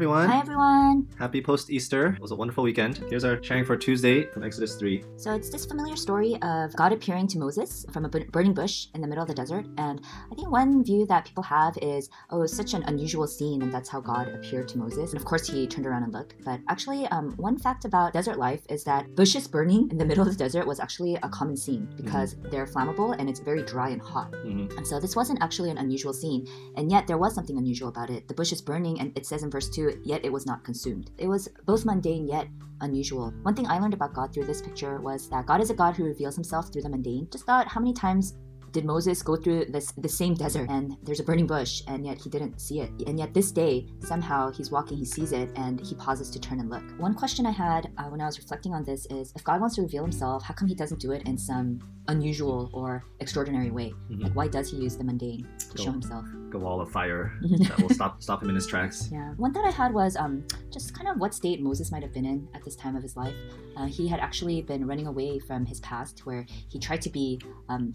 everyone. Hi, everyone. Happy post Easter. It was a wonderful weekend. Here's our sharing for Tuesday from Exodus 3. So, it's this familiar story of God appearing to Moses from a burning bush in the middle of the desert. And I think one view that people have is, oh, it's such an unusual scene, and that's how God appeared to Moses. And of course, he turned around and looked. But actually, um, one fact about desert life is that bushes burning in the middle of the desert was actually a common scene because mm-hmm. they're flammable and it's very dry and hot. Mm-hmm. And so, this wasn't actually an unusual scene. And yet, there was something unusual about it. The bush is burning, and it says in verse 2, yet it was not consumed. It was both mundane yet unusual. One thing I learned about God through this picture was that God is a God who reveals himself through the mundane. Just thought how many times did Moses go through this the same desert and there's a burning bush and yet he didn't see it? And yet this day, somehow he's walking, he sees it, and he pauses to turn and look. One question I had uh, when I was reflecting on this is if God wants to reveal himself, how come he doesn't do it in some unusual or extraordinary way? Mm-hmm. Like why does he use the mundane to go, show himself? A wall of fire that will stop stop him in his tracks. Yeah. One thought I had was um, just kind of what state Moses might have been in at this time of his life. Uh, he had actually been running away from his past, where he tried to be um,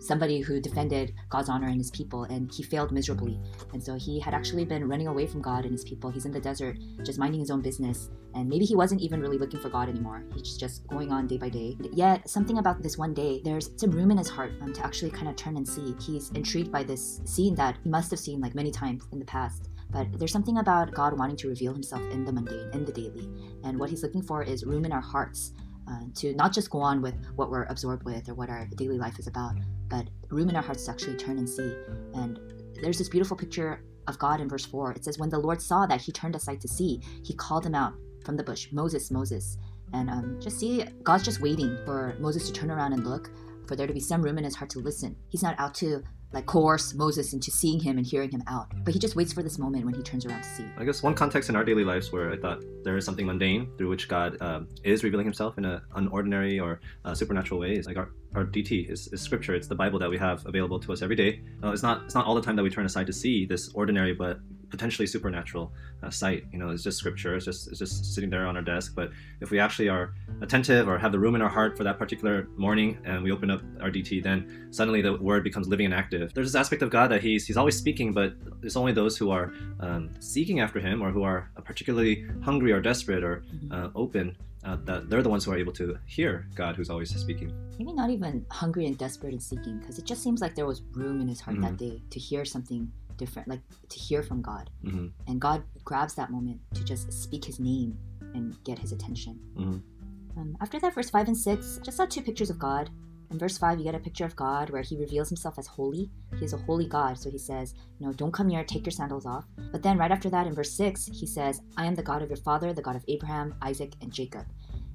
somebody who defended God's honor and his people, and he failed miserably. And so he had actually been running away from God and his people. He's in the desert, just minding his own business. And maybe he wasn't even really looking for God anymore. He's just going on day by day. Yet, something about this one day, there's some room in his heart um, to actually kind of turn and see. He's intrigued by this scene that he must have seen like many times in the past. But there's something about God wanting to reveal himself in the mundane, in the daily. And what he's looking for is room in our hearts uh, to not just go on with what we're absorbed with or what our daily life is about, but room in our hearts to actually turn and see. And there's this beautiful picture of God in verse 4. It says, When the Lord saw that he turned aside to see, he called him out from the bush, Moses, Moses. And um, just see, God's just waiting for Moses to turn around and look, for there to be some room in his heart to listen. He's not out to like coerce Moses into seeing him and hearing him out. But he just waits for this moment when he turns around to see. I guess one context in our daily lives where I thought there is something mundane through which God uh, is revealing himself in an unordinary or uh, supernatural way is like our, our DT is, is scripture. It's the Bible that we have available to us every day. Uh, it's not it's not all the time that we turn aside to see this ordinary but potentially supernatural uh, sight. You know, it's just scripture. It's just it's just sitting there on our desk. But if we actually are attentive or have the room in our heart for that particular morning, and we open up our DT, then suddenly the word becomes living and active. There's this aspect of God that he's he's always speaking, but it's only those who are um, seeking after Him or who are particularly hungry or desperate or mm-hmm. uh, open uh, that they're the ones who are able to hear God who's always speaking. Maybe not even hungry and desperate and seeking, because it just seems like there was room in his heart mm-hmm. that day to hear something different, like to hear from God. Mm-hmm. And God grabs that moment to just speak his name and get his attention. Mm-hmm. Um, after that, verse 5 and 6, just saw two pictures of God. In verse 5, you get a picture of God where he reveals himself as holy. He is a holy God. So he says, you know, don't come here, take your sandals off. But then right after that, in verse 6, he says, I am the God of your father, the God of Abraham, Isaac, and Jacob.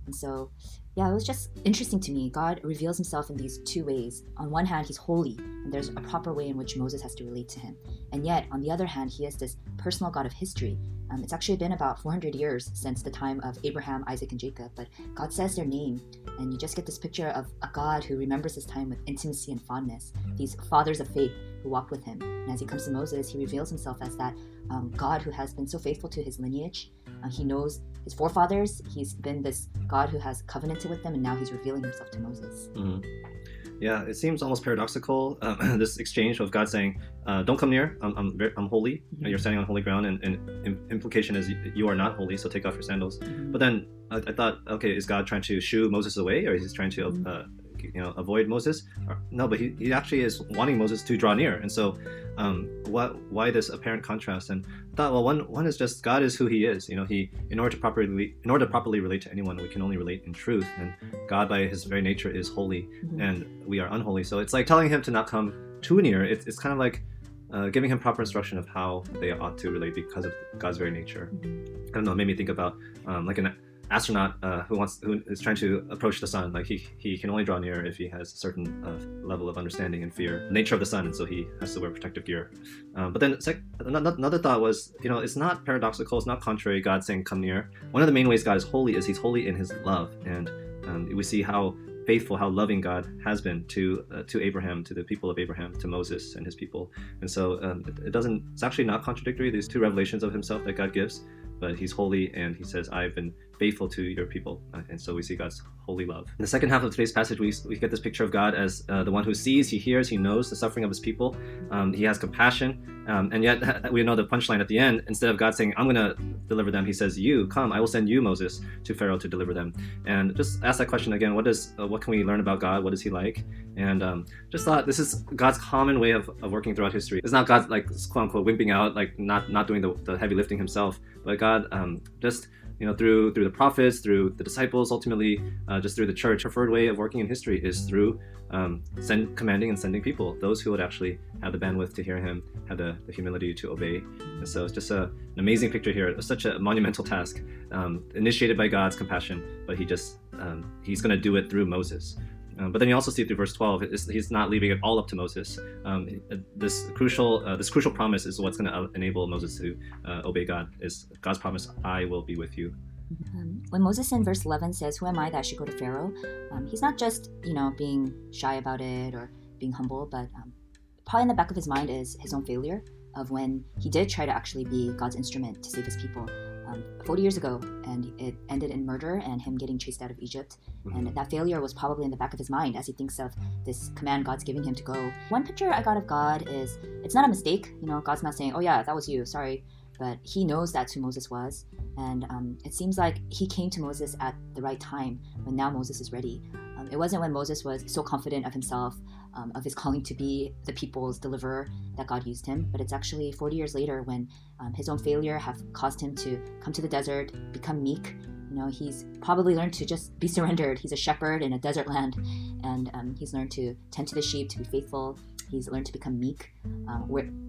And so, yeah, it was just interesting to me. God reveals himself in these two ways. On one hand, he's holy, and there's a proper way in which Moses has to relate to him. And yet, on the other hand, he is this personal God of history. Um, it's actually been about 400 years since the time of Abraham, Isaac, and Jacob, but God says their name, and you just get this picture of a God who remembers his time with intimacy and fondness, these fathers of faith who walked with him. And as he comes to Moses, he reveals himself as that um, God who has been so faithful to his lineage. Uh, he knows his forefathers. He's been this God who has covenanted with them, and now he's revealing himself to Moses. Mm-hmm. Yeah, it seems almost paradoxical. Uh, this exchange of God saying, uh, "Don't come near. I'm, I'm, very, I'm holy. Mm-hmm. You're standing on holy ground," and, and, implication is you are not holy. So take off your sandals. Mm-hmm. But then I, I, thought, okay, is God trying to shoo Moses away, or is he trying to mm-hmm. uh, you know avoid Moses? No, but he, he actually is wanting Moses to draw near, and so um, what why this apparent contrast? And I thought, well, one one is just God is who He is. You know, He in order to properly in order to properly relate to anyone, we can only relate in truth, and God by His very nature is holy, mm-hmm. and we are unholy. So it's like telling Him to not come too near. It's it's kind of like uh, giving him proper instruction of how they ought to relate because of God's very nature. Mm-hmm. I don't know, it made me think about um, like an astronaut uh, who wants who is trying to approach the sun like he he can only draw near if he has a certain uh, level of understanding and fear the nature of the sun and so he has to wear protective gear um, but then sec- another thought was you know it's not paradoxical it's not contrary god saying come near one of the main ways god is holy is he's holy in his love and um, we see how faithful, how loving God has been to uh, to Abraham, to the people of Abraham, to Moses and his people. And so um, it, it, doesn't. It's actually not contradictory. These two revelations of Himself that God gives, but He's holy and He says, "I've been faithful to your people. Uh, and so we see God's holy love. In the second half of today's passage, we, we get this picture of God as uh, the one who sees, he hears, he knows the suffering of his people. Um, he has compassion Um, and yet, we know the punchline at the end. Instead of God saying, I'm going to deliver them, he says, You, come, I will send you, Moses, to Pharaoh to deliver them. And just ask that question again what, uh, what can we learn about God? What is he like? And um, just thought this is God's common way of, of working throughout history. It's not God, like, quote unquote, wimping out, like, not, not doing the, the heavy lifting himself, but God um, just you know through through the prophets through the disciples ultimately uh, just through the church. Preferred way of working in history is through um, send commanding and sending people those who would actually have the bandwidth to hear him have the, the humility to obey. And so it's just a, an amazing picture here. It's such a monumental task um, initiated by god's compassion but he just um, he's going to do it through moses um, but then you also see through verse 12, he's not leaving it all up to Moses. Um, this crucial uh, this crucial promise is what's going to enable Moses to uh, obey God. Is God's promise, "I will be with you." Um, when Moses in verse 11 says, "Who am I that I should go to Pharaoh?" Um, he's not just you know being shy about it or being humble, but um, probably in the back of his mind is his own failure of when he did try to actually be God's instrument to save his people um, 40 years ago, and it ended in murder and him getting chased out of Egypt. Mm-hmm. And that failure was probably in the back of his mind as he thinks of this command God's giving him to go. One picture I got of God is it's not a mistake. You know, God's not saying, "Oh yeah, that was you. Sorry." But he knows that's who Moses was, and um, it seems like he came to Moses at the right time when now Moses is ready. Um, it wasn't when Moses was so confident of himself um, of his calling to be the people's deliverer that God used him. But it's actually 40 years later when um, his own failure have caused him to come to the desert, become meek. You know, he's probably learned to just be surrendered. He's a shepherd in a desert land, and um, he's learned to tend to the sheep, to be faithful. He's learned to become meek, uh,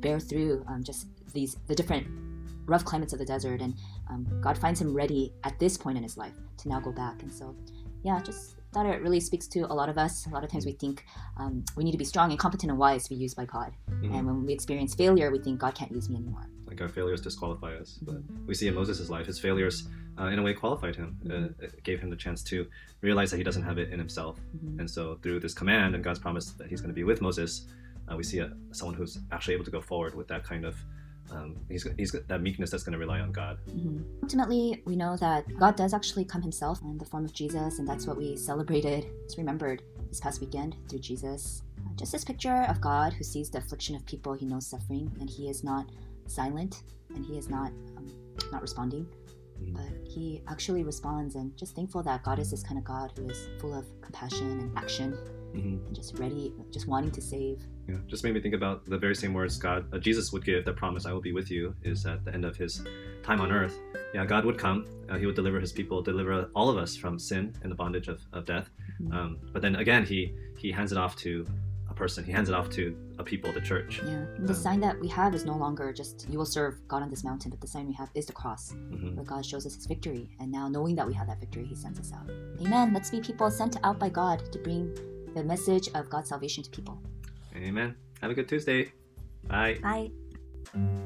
bear through um, just these the different rough climates of the desert. And um, God finds him ready at this point in his life to now go back. And so, yeah, just thought it really speaks to a lot of us. A lot of times we think um, we need to be strong and competent and wise to be used by God. Mm-hmm. And when we experience failure, we think God can't use me anymore. Like our failures disqualify us. But we see in Moses' life, his failures uh, in a way qualified him, uh, mm-hmm. uh, gave him the chance to realize that he doesn't have it in himself. Mm-hmm. And so through this command and God's promise that he's going to be with Moses, uh, we see a, someone who's actually able to go forward with that kind of um, he's, he's got that meekness that's going to rely on God. Mm-hmm. Ultimately, we know that God does actually come himself in the form of Jesus, and that's what we celebrated, it's remembered this past weekend through Jesus. Uh, just this picture of God who sees the affliction of people he knows suffering, and he is not silent, and he is not um, not responding, mm-hmm. but he actually responds, and just thankful that God is this kind of God who is full of compassion and action mm-hmm. and just ready, just wanting to save. Yeah, just made me think about the very same words God, uh, Jesus would give. The promise, "I will be with you," is at the end of his time on earth. Yeah, God would come. Uh, he would deliver His people, deliver all of us from sin and the bondage of, of death. Mm-hmm. Um, but then again, He He hands it off to a person. He hands it off to a people, the church. Yeah. And the um, sign that we have is no longer just you will serve God on this mountain, but the sign we have is the cross, mm-hmm. where God shows us His victory. And now, knowing that we have that victory, He sends us out. Amen. Let's be people sent out by God to bring the message of God's salvation to people. Amen. Have a good Tuesday. Bye. Bye.